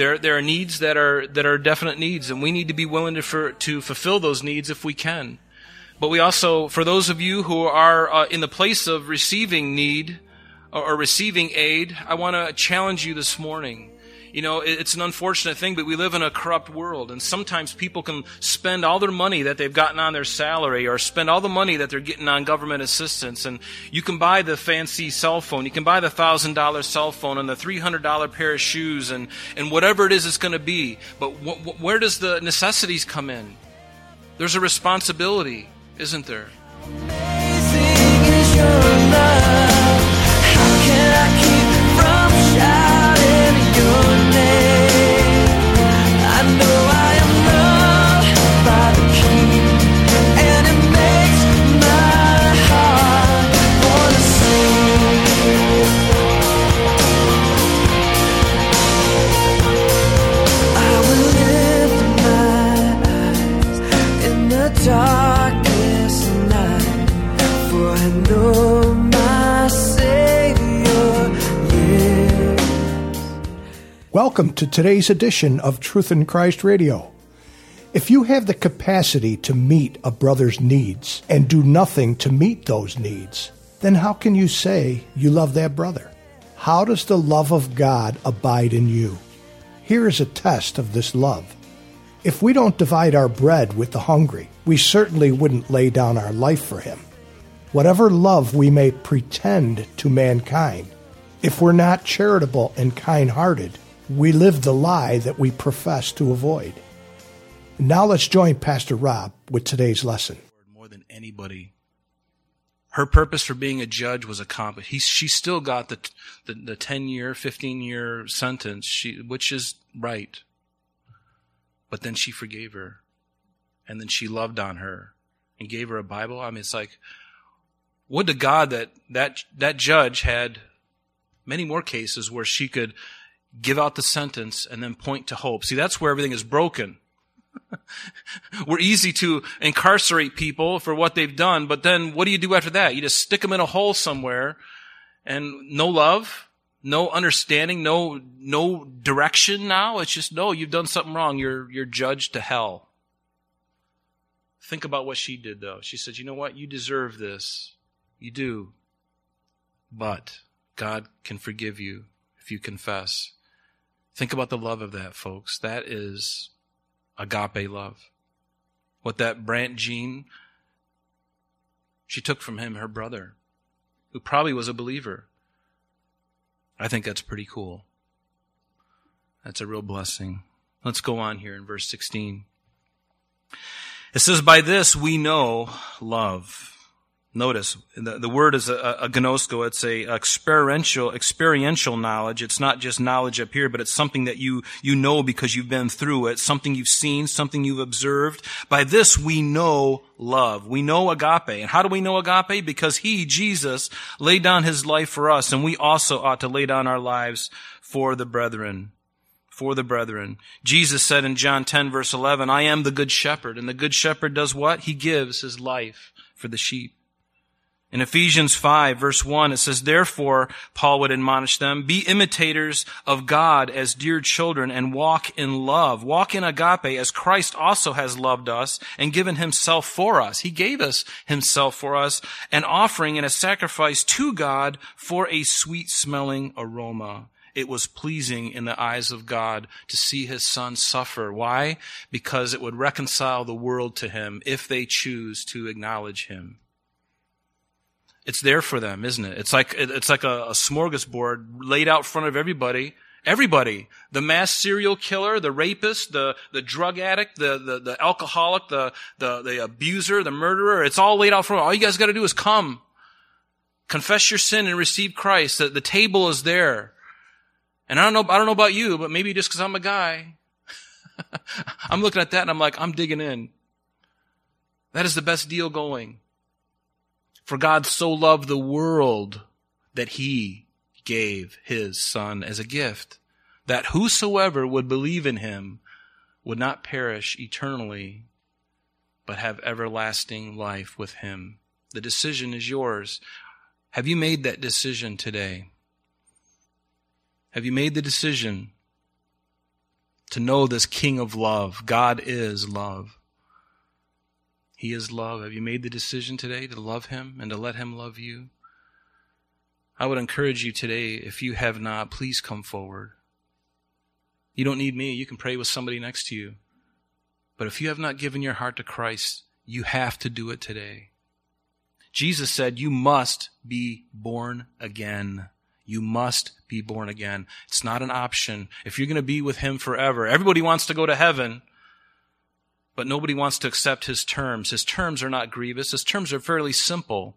There, there are needs that are that are definite needs, and we need to be willing to for, to fulfill those needs if we can. But we also, for those of you who are uh, in the place of receiving need or, or receiving aid, I want to challenge you this morning. You know, it's an unfortunate thing, but we live in a corrupt world, and sometimes people can spend all their money that they've gotten on their salary or spend all the money that they're getting on government assistance. And you can buy the fancy cell phone, you can buy the thousand dollar cell phone and the three hundred dollar pair of shoes and, and whatever it is it's going to be. But wh- wh- where does the necessities come in? There's a responsibility, isn't there? Welcome to today's edition of Truth in Christ Radio. If you have the capacity to meet a brother's needs and do nothing to meet those needs, then how can you say you love that brother? How does the love of God abide in you? Here is a test of this love. If we don't divide our bread with the hungry, we certainly wouldn't lay down our life for him. Whatever love we may pretend to mankind, if we're not charitable and kind hearted, we live the lie that we profess to avoid. Now let's join Pastor Rob with today's lesson. More than anybody. Her purpose for being a judge was accomplished. He, she still got the, the, the 10 year, 15 year sentence, she, which is right. But then she forgave her. And then she loved on her and gave her a Bible. I mean, it's like, would to God that that, that judge had many more cases where she could give out the sentence and then point to hope. See, that's where everything is broken. We're easy to incarcerate people for what they've done, but then what do you do after that? You just stick them in a hole somewhere and no love, no understanding, no, no direction now. It's just, no, you've done something wrong. You're, you're judged to hell. Think about what she did though. She said, you know what? You deserve this. You do. But God can forgive you if you confess. Think about the love of that, folks. That is agape love. What that Brandt Jean, she took from him her brother, who probably was a believer. I think that's pretty cool. That's a real blessing. Let's go on here in verse 16. It says, By this we know love. Notice, the, the word is a, a gnosko. It's a experiential, experiential knowledge. It's not just knowledge up here, but it's something that you, you know because you've been through it, something you've seen, something you've observed. By this we know love. We know agape. And how do we know agape? Because he, Jesus, laid down his life for us, and we also ought to lay down our lives for the brethren for the brethren. Jesus said in John 10 verse 11, I am the good shepherd. And the good shepherd does what? He gives his life for the sheep. In Ephesians 5 verse 1, it says, Therefore, Paul would admonish them, be imitators of God as dear children and walk in love. Walk in agape as Christ also has loved us and given himself for us. He gave us himself for us, an offering and a sacrifice to God for a sweet smelling aroma it was pleasing in the eyes of God to see his son suffer. Why? Because it would reconcile the world to him if they choose to acknowledge him. It's there for them, isn't it? It's like, it's like a, a smorgasbord laid out front of everybody. Everybody. The mass serial killer, the rapist, the, the drug addict, the, the, the alcoholic, the, the, the abuser, the murderer. It's all laid out them. All you guys gotta do is come. Confess your sin and receive Christ. The, the table is there. And I don't know, I don't know about you, but maybe just because I'm a guy, I'm looking at that and I'm like, I'm digging in. That is the best deal going. For God so loved the world that he gave his son as a gift, that whosoever would believe in him would not perish eternally, but have everlasting life with him. The decision is yours. Have you made that decision today? Have you made the decision to know this King of love? God is love. He is love. Have you made the decision today to love Him and to let Him love you? I would encourage you today, if you have not, please come forward. You don't need me. You can pray with somebody next to you. But if you have not given your heart to Christ, you have to do it today. Jesus said, You must be born again. You must be born again. It's not an option. If you're going to be with Him forever, everybody wants to go to heaven, but nobody wants to accept His terms. His terms are not grievous. His terms are fairly simple.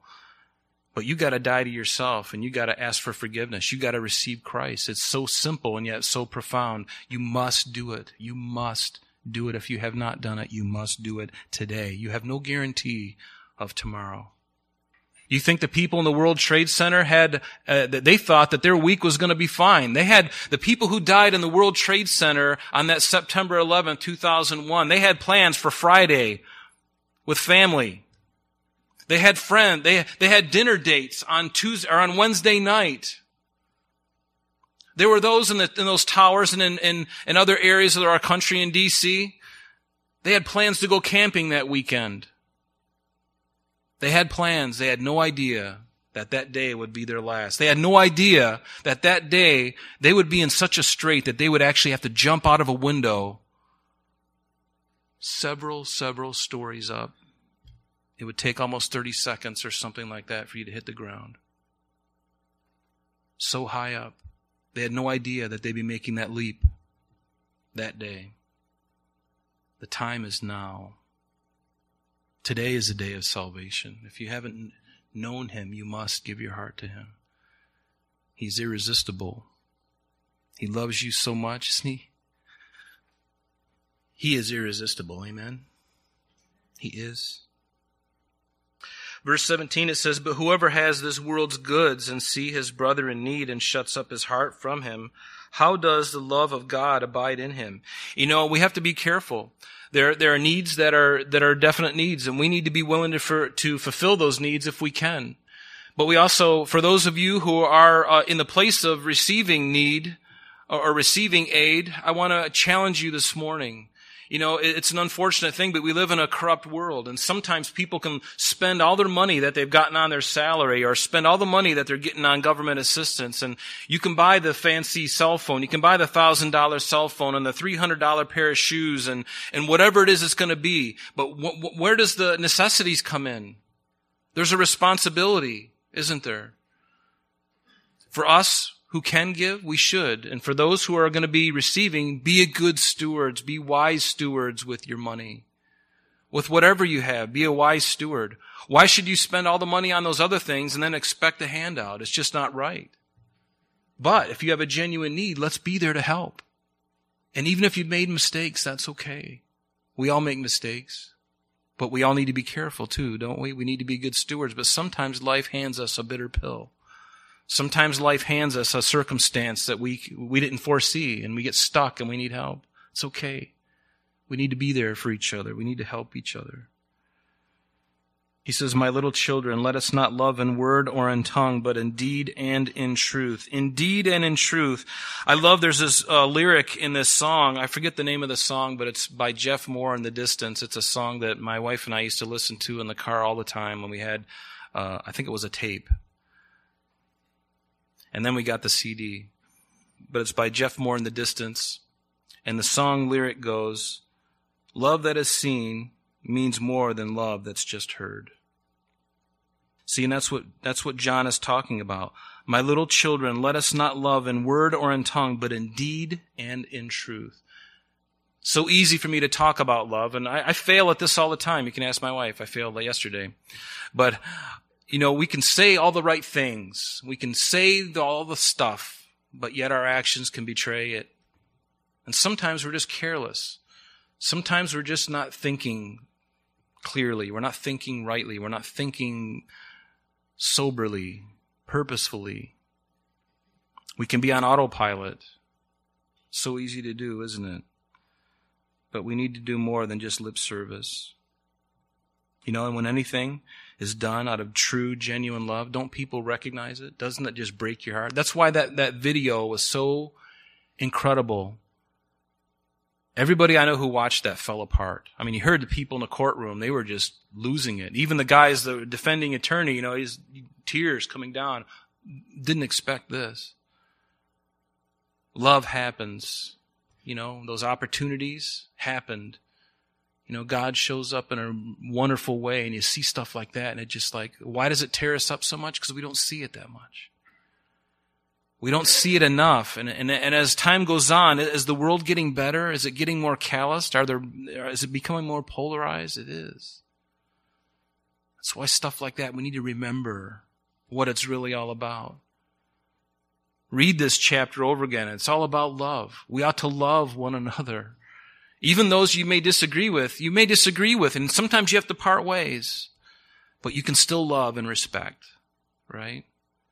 But you got to die to yourself and you got to ask for forgiveness. You got to receive Christ. It's so simple and yet so profound. You must do it. You must do it. If you have not done it, you must do it today. You have no guarantee of tomorrow. You think the people in the World Trade Center had, uh, they thought that their week was going to be fine. They had, the people who died in the World Trade Center on that September 11th, 2001, they had plans for Friday with family. They had friend, they, they had dinner dates on Tuesday or on Wednesday night. There were those in, the, in those towers and in, in, in other areas of our country in DC. They had plans to go camping that weekend. They had plans. They had no idea that that day would be their last. They had no idea that that day they would be in such a strait that they would actually have to jump out of a window several, several stories up. It would take almost 30 seconds or something like that for you to hit the ground. So high up. They had no idea that they'd be making that leap that day. The time is now. Today is a day of salvation. If you haven't known him, you must give your heart to him. He's irresistible. He loves you so much, isn't he? He is irresistible. Amen. He is. Verse 17, it says, But whoever has this world's goods and see his brother in need and shuts up his heart from him, how does the love of God abide in him? You know, we have to be careful. There, there are needs that are, that are definite needs, and we need to be willing to, for, to fulfill those needs if we can. But we also, for those of you who are uh, in the place of receiving need or, or receiving aid, I want to challenge you this morning you know, it's an unfortunate thing, but we live in a corrupt world. And sometimes people can spend all their money that they've gotten on their salary or spend all the money that they're getting on government assistance. And you can buy the fancy cell phone. You can buy the thousand dollar cell phone and the $300 pair of shoes and, and whatever it is it's going to be. But wh- where does the necessities come in? There's a responsibility, isn't there? For us, who can give, we should. And for those who are going to be receiving, be a good stewards, be wise stewards with your money. With whatever you have, be a wise steward. Why should you spend all the money on those other things and then expect a handout? It's just not right. But if you have a genuine need, let's be there to help. And even if you've made mistakes, that's okay. We all make mistakes. But we all need to be careful too, don't we? We need to be good stewards. But sometimes life hands us a bitter pill. Sometimes life hands us a circumstance that we, we didn't foresee and we get stuck and we need help. It's okay. We need to be there for each other. We need to help each other. He says, My little children, let us not love in word or in tongue, but in deed and in truth. In deed and in truth. I love there's this uh, lyric in this song. I forget the name of the song, but it's by Jeff Moore in the distance. It's a song that my wife and I used to listen to in the car all the time when we had, uh, I think it was a tape. And then we got the CD. But it's by Jeff Moore in the distance. And the song lyric goes, Love that is seen means more than love that's just heard. See, and that's what, that's what John is talking about. My little children, let us not love in word or in tongue, but in deed and in truth. So easy for me to talk about love, and I, I fail at this all the time. You can ask my wife. I failed yesterday. But you know, we can say all the right things. We can say all the stuff, but yet our actions can betray it. And sometimes we're just careless. Sometimes we're just not thinking clearly. We're not thinking rightly. We're not thinking soberly, purposefully. We can be on autopilot. So easy to do, isn't it? But we need to do more than just lip service. You know, and when anything is done out of true, genuine love, don't people recognize it? Doesn't that just break your heart? That's why that, that video was so incredible. Everybody I know who watched that fell apart. I mean, you heard the people in the courtroom, they were just losing it. Even the guys, the defending attorney, you know, his tears coming down, didn't expect this. Love happens. You know, those opportunities happened. You know, God shows up in a wonderful way and you see stuff like that and it just like, why does it tear us up so much? Because we don't see it that much. We don't see it enough. And, and, and as time goes on, is the world getting better? Is it getting more calloused? Are there, is it becoming more polarized? It is. That's why stuff like that, we need to remember what it's really all about. Read this chapter over again. It's all about love. We ought to love one another. Even those you may disagree with, you may disagree with, and sometimes you have to part ways. But you can still love and respect, right?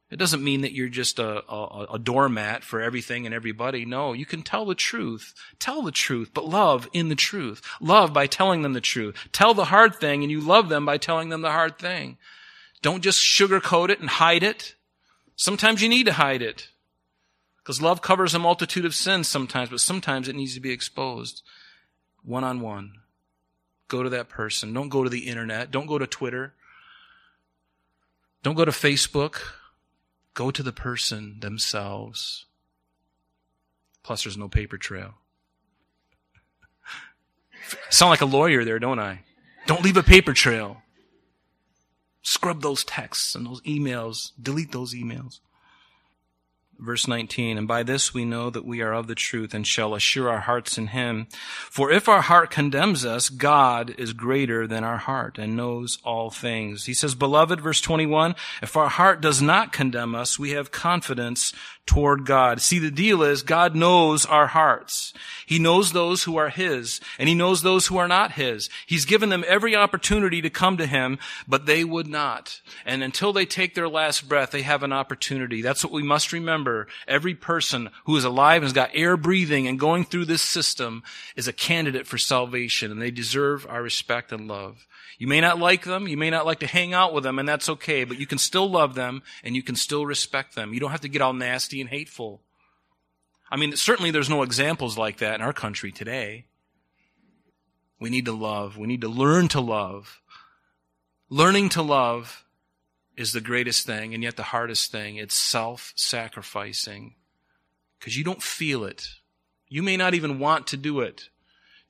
It doesn't mean that you're just a, a, a, doormat for everything and everybody. No, you can tell the truth. Tell the truth, but love in the truth. Love by telling them the truth. Tell the hard thing and you love them by telling them the hard thing. Don't just sugarcoat it and hide it. Sometimes you need to hide it. Because love covers a multitude of sins sometimes, but sometimes it needs to be exposed one on one. Go to that person. Don't go to the internet. Don't go to Twitter. Don't go to Facebook. Go to the person themselves. Plus, there's no paper trail. sound like a lawyer there, don't I? Don't leave a paper trail. Scrub those texts and those emails. Delete those emails verse 19, and by this we know that we are of the truth and shall assure our hearts in him. For if our heart condemns us, God is greater than our heart and knows all things. He says, beloved, verse 21, if our heart does not condemn us, we have confidence toward God. See, the deal is God knows our hearts. He knows those who are His, and He knows those who are not His. He's given them every opportunity to come to Him, but they would not. And until they take their last breath, they have an opportunity. That's what we must remember. Every person who is alive and has got air breathing and going through this system is a candidate for salvation, and they deserve our respect and love. You may not like them, you may not like to hang out with them, and that's okay, but you can still love them and you can still respect them. You don't have to get all nasty and hateful. I mean, certainly there's no examples like that in our country today. We need to love. We need to learn to love. Learning to love is the greatest thing and yet the hardest thing. It's self sacrificing because you don't feel it. You may not even want to do it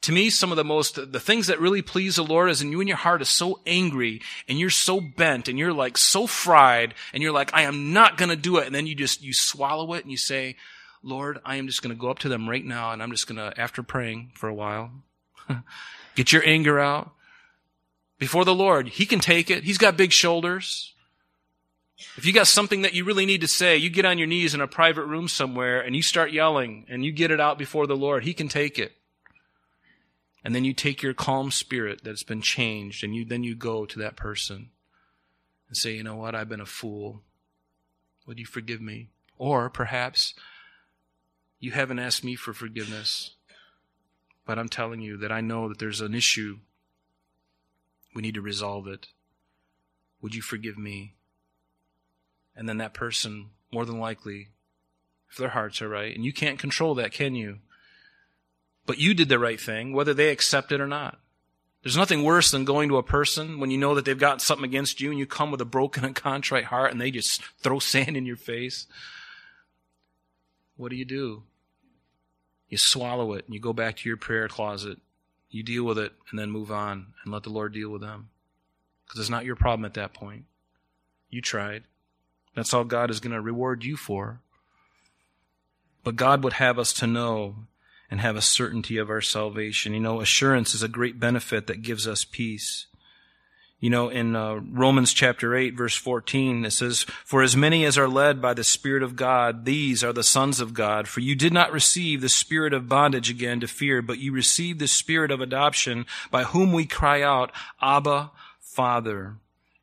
to me, some of the most, the things that really please the Lord is when you and your heart is so angry and you're so bent and you're like so fried and you're like, I am not going to do it. And then you just, you swallow it and you say, Lord, I am just going to go up to them right now and I'm just going to, after praying for a while, get your anger out before the Lord. He can take it. He's got big shoulders. If you got something that you really need to say, you get on your knees in a private room somewhere and you start yelling and you get it out before the Lord. He can take it. And then you take your calm spirit that's been changed and you then you go to that person and say, you know what, I've been a fool. Would you forgive me? Or perhaps you haven't asked me for forgiveness, but I'm telling you that I know that there's an issue. We need to resolve it. Would you forgive me? And then that person, more than likely, if their hearts are right, and you can't control that, can you? But you did the right thing, whether they accept it or not. There's nothing worse than going to a person when you know that they've got something against you and you come with a broken and contrite heart and they just throw sand in your face. What do you do? You swallow it and you go back to your prayer closet. You deal with it and then move on and let the Lord deal with them. Because it's not your problem at that point. You tried. That's all God is going to reward you for. But God would have us to know and have a certainty of our salvation. You know, assurance is a great benefit that gives us peace. You know, in uh, Romans chapter 8, verse 14, it says, For as many as are led by the Spirit of God, these are the sons of God. For you did not receive the spirit of bondage again to fear, but you received the spirit of adoption, by whom we cry out, Abba, Father.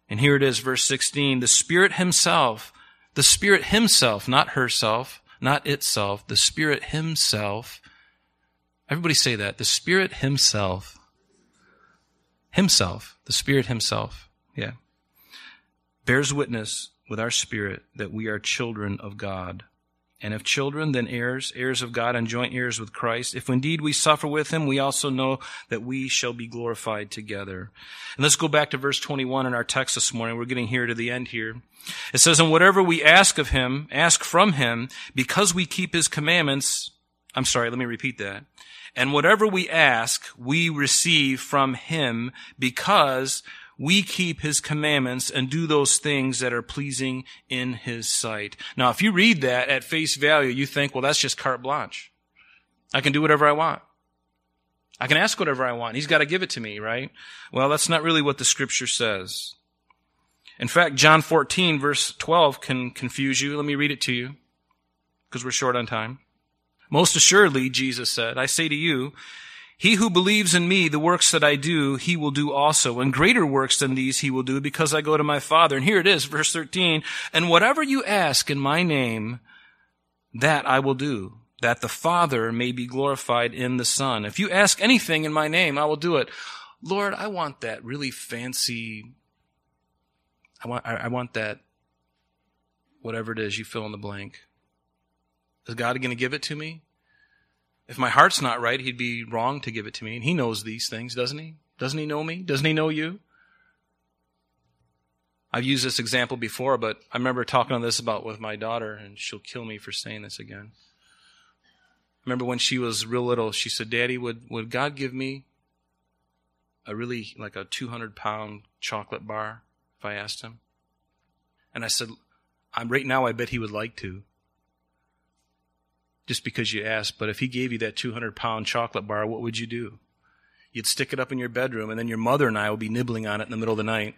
And here it is, verse 16, the Spirit Himself, the Spirit Himself, not herself, not itself, the Spirit Himself. Everybody say that. The Spirit Himself Himself, the Spirit Himself, yeah, bears witness with our spirit that we are children of God. And if children, then heirs, heirs of God and joint heirs with Christ. If indeed we suffer with him, we also know that we shall be glorified together. And let's go back to verse 21 in our text this morning. We're getting here to the end here. It says, And whatever we ask of him, ask from him, because we keep his commandments. I'm sorry, let me repeat that. And whatever we ask, we receive from him because we keep his commandments and do those things that are pleasing in his sight. Now, if you read that at face value, you think, well, that's just carte blanche. I can do whatever I want. I can ask whatever I want. He's got to give it to me, right? Well, that's not really what the scripture says. In fact, John 14 verse 12 can confuse you. Let me read it to you because we're short on time. Most assuredly, Jesus said, I say to you, he who believes in me, the works that I do, he will do also. And greater works than these he will do because I go to my Father. And here it is, verse 13. And whatever you ask in my name, that I will do, that the Father may be glorified in the Son. If you ask anything in my name, I will do it. Lord, I want that really fancy, I want, I want that, whatever it is, you fill in the blank. Is God going to give it to me? If my heart's not right, he'd be wrong to give it to me. And he knows these things, doesn't he? Doesn't he know me? Doesn't he know you? I've used this example before, but I remember talking on this about with my daughter, and she'll kill me for saying this again. I remember when she was real little, she said, Daddy, would, would God give me a really, like a 200 pound chocolate bar if I asked him? And I said, I'm right now, I bet he would like to just because you asked, but if he gave you that 200 pound chocolate bar, what would you do? You'd stick it up in your bedroom, and then your mother and I would be nibbling on it in the middle of the night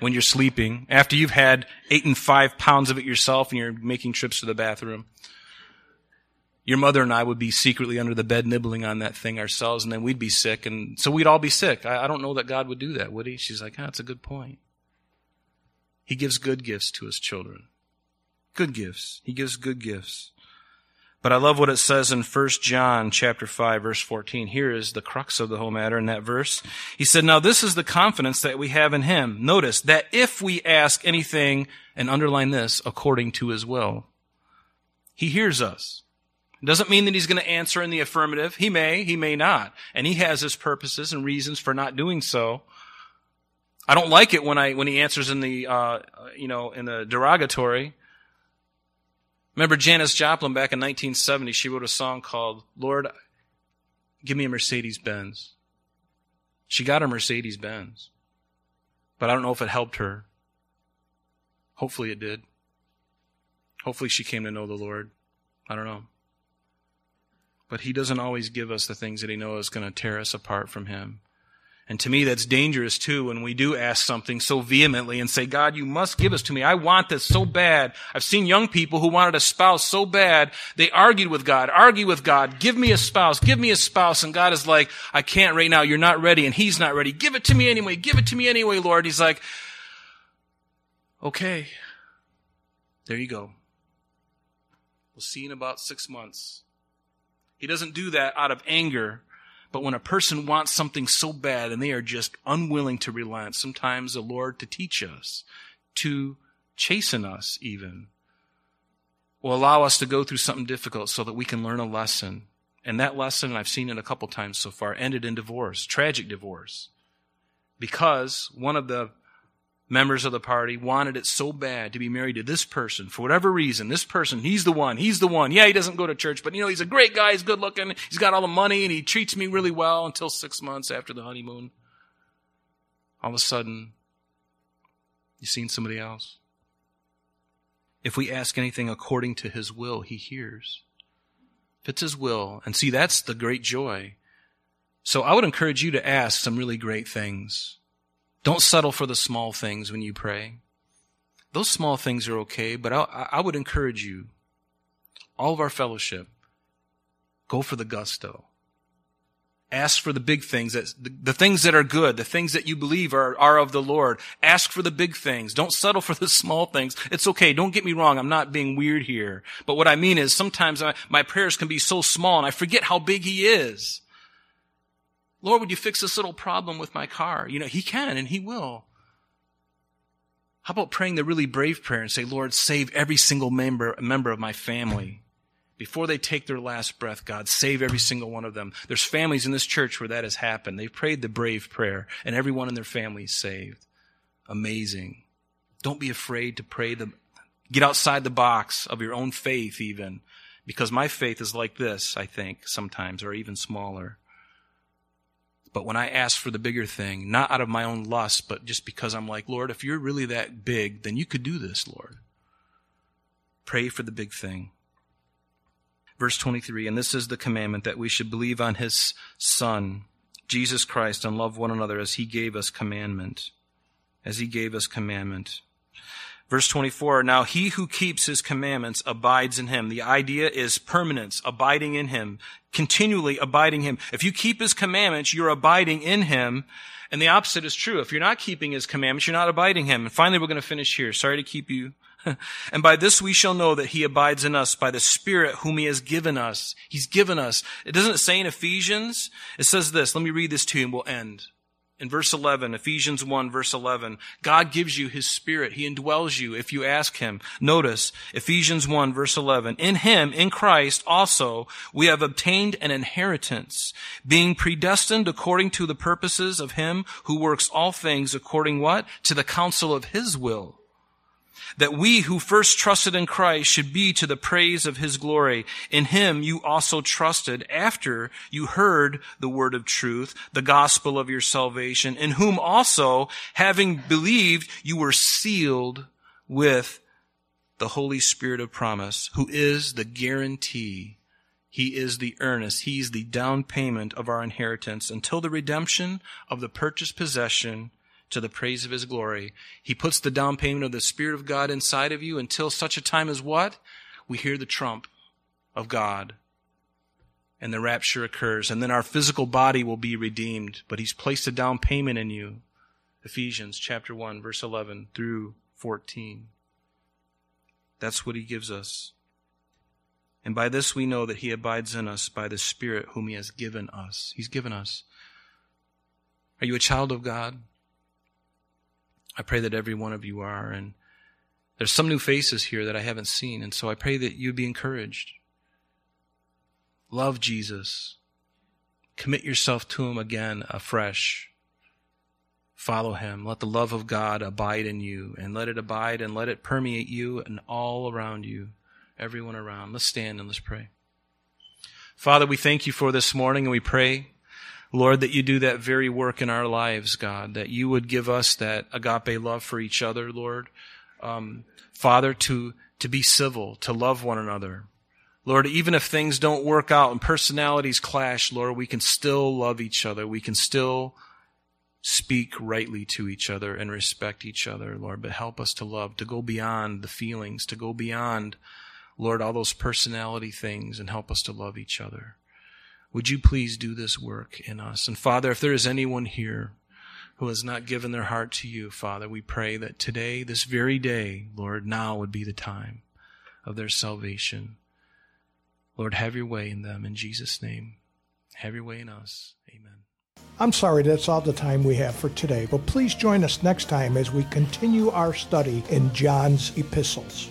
when you're sleeping, after you've had eight and five pounds of it yourself and you're making trips to the bathroom. Your mother and I would be secretly under the bed nibbling on that thing ourselves, and then we'd be sick, and so we'd all be sick. I, I don't know that God would do that, would he? She's like, ah, that's a good point. He gives good gifts to his children. Good gifts. He gives good gifts. But I love what it says in 1 John chapter 5 verse 14. Here is the crux of the whole matter in that verse. He said, Now this is the confidence that we have in him. Notice that if we ask anything, and underline this, according to his will, he hears us. Doesn't mean that he's going to answer in the affirmative. He may, he may not. And he has his purposes and reasons for not doing so. I don't like it when I, when he answers in the, uh, you know, in the derogatory. Remember Janis Joplin back in 1970, she wrote a song called Lord, Give Me a Mercedes Benz. She got a Mercedes Benz. But I don't know if it helped her. Hopefully it did. Hopefully she came to know the Lord. I don't know. But He doesn't always give us the things that He knows is going to tear us apart from Him. And to me, that's dangerous too when we do ask something so vehemently and say, God, you must give us to me. I want this so bad. I've seen young people who wanted a spouse so bad, they argued with God, argue with God, give me a spouse, give me a spouse. And God is like, I can't right now. You're not ready. And He's not ready. Give it to me anyway. Give it to me anyway, Lord. He's like, okay, there you go. We'll see in about six months. He doesn't do that out of anger. But when a person wants something so bad and they are just unwilling to relent, sometimes the Lord to teach us, to chasten us even, will allow us to go through something difficult so that we can learn a lesson. And that lesson, I've seen it a couple times so far, ended in divorce, tragic divorce. Because one of the members of the party wanted it so bad to be married to this person for whatever reason. This person, he's the one. He's the one. Yeah, he doesn't go to church, but you know, he's a great guy. He's good looking. He's got all the money and he treats me really well until six months after the honeymoon. All of a sudden, you've seen somebody else. If we ask anything according to his will, he hears. If it's his will, and see, that's the great joy. So I would encourage you to ask some really great things Don't settle for the small things when you pray. Those small things are okay, but I, I would encourage you, all of our fellowship, go for the gusto. Ask for the big things, that, the, the things that are good, the things that you believe are, are of the Lord. Ask for the big things. Don't settle for the small things. It's okay. Don't get me wrong. I'm not being weird here. But what I mean is sometimes I, my prayers can be so small and I forget how big He is. Lord, would you fix this little problem with my car? You know, He can and He will. How about praying the really brave prayer and say, Lord, save every single member, member of my family? Before they take their last breath, God, save every single one of them. There's families in this church where that has happened. They've prayed the brave prayer, and everyone in their family is saved. Amazing. Don't be afraid to pray the, get outside the box of your own faith even, because my faith is like this, I think, sometimes, or even smaller. But when I ask for the bigger thing, not out of my own lust, but just because I'm like, Lord, if you're really that big, then you could do this, Lord. Pray for the big thing. Verse 23, and this is the commandment that we should believe on his Son, Jesus Christ, and love one another as he gave us commandment. As he gave us commandment. Verse 24, now he who keeps his commandments abides in him. The idea is permanence, abiding in him, continually abiding him. If you keep his commandments, you're abiding in him. And the opposite is true. If you're not keeping his commandments, you're not abiding him. And finally, we're going to finish here. Sorry to keep you and by this we shall know that he abides in us by the Spirit whom he has given us. He's given us. It doesn't say in Ephesians. It says this. Let me read this to you and we'll end. In verse 11, Ephesians 1 verse 11, God gives you His Spirit. He indwells you if you ask Him. Notice, Ephesians 1 verse 11, in Him, in Christ also, we have obtained an inheritance, being predestined according to the purposes of Him who works all things according what? To the counsel of His will that we who first trusted in Christ should be to the praise of his glory. In him you also trusted after you heard the word of truth, the gospel of your salvation, in whom also, having believed, you were sealed with the Holy Spirit of promise, who is the guarantee he is the earnest. He's the down payment of our inheritance until the redemption of the purchased possession to the praise of his glory. He puts the down payment of the Spirit of God inside of you until such a time as what? We hear the trump of God. And the rapture occurs. And then our physical body will be redeemed. But he's placed a down payment in you. Ephesians chapter 1, verse 11 through 14. That's what he gives us. And by this we know that he abides in us by the Spirit whom he has given us. He's given us. Are you a child of God? I pray that every one of you are. And there's some new faces here that I haven't seen. And so I pray that you'd be encouraged. Love Jesus. Commit yourself to Him again afresh. Follow Him. Let the love of God abide in you and let it abide and let it permeate you and all around you, everyone around. Let's stand and let's pray. Father, we thank you for this morning and we pray Lord, that you do that very work in our lives, God, that you would give us that agape love for each other, Lord. Um, Father, to, to be civil, to love one another. Lord, even if things don't work out and personalities clash, Lord, we can still love each other. We can still speak rightly to each other and respect each other, Lord. But help us to love, to go beyond the feelings, to go beyond, Lord, all those personality things and help us to love each other. Would you please do this work in us? And Father, if there is anyone here who has not given their heart to you, Father, we pray that today, this very day, Lord, now would be the time of their salvation. Lord, have your way in them in Jesus' name. Have your way in us. Amen. I'm sorry that's all the time we have for today, but please join us next time as we continue our study in John's epistles.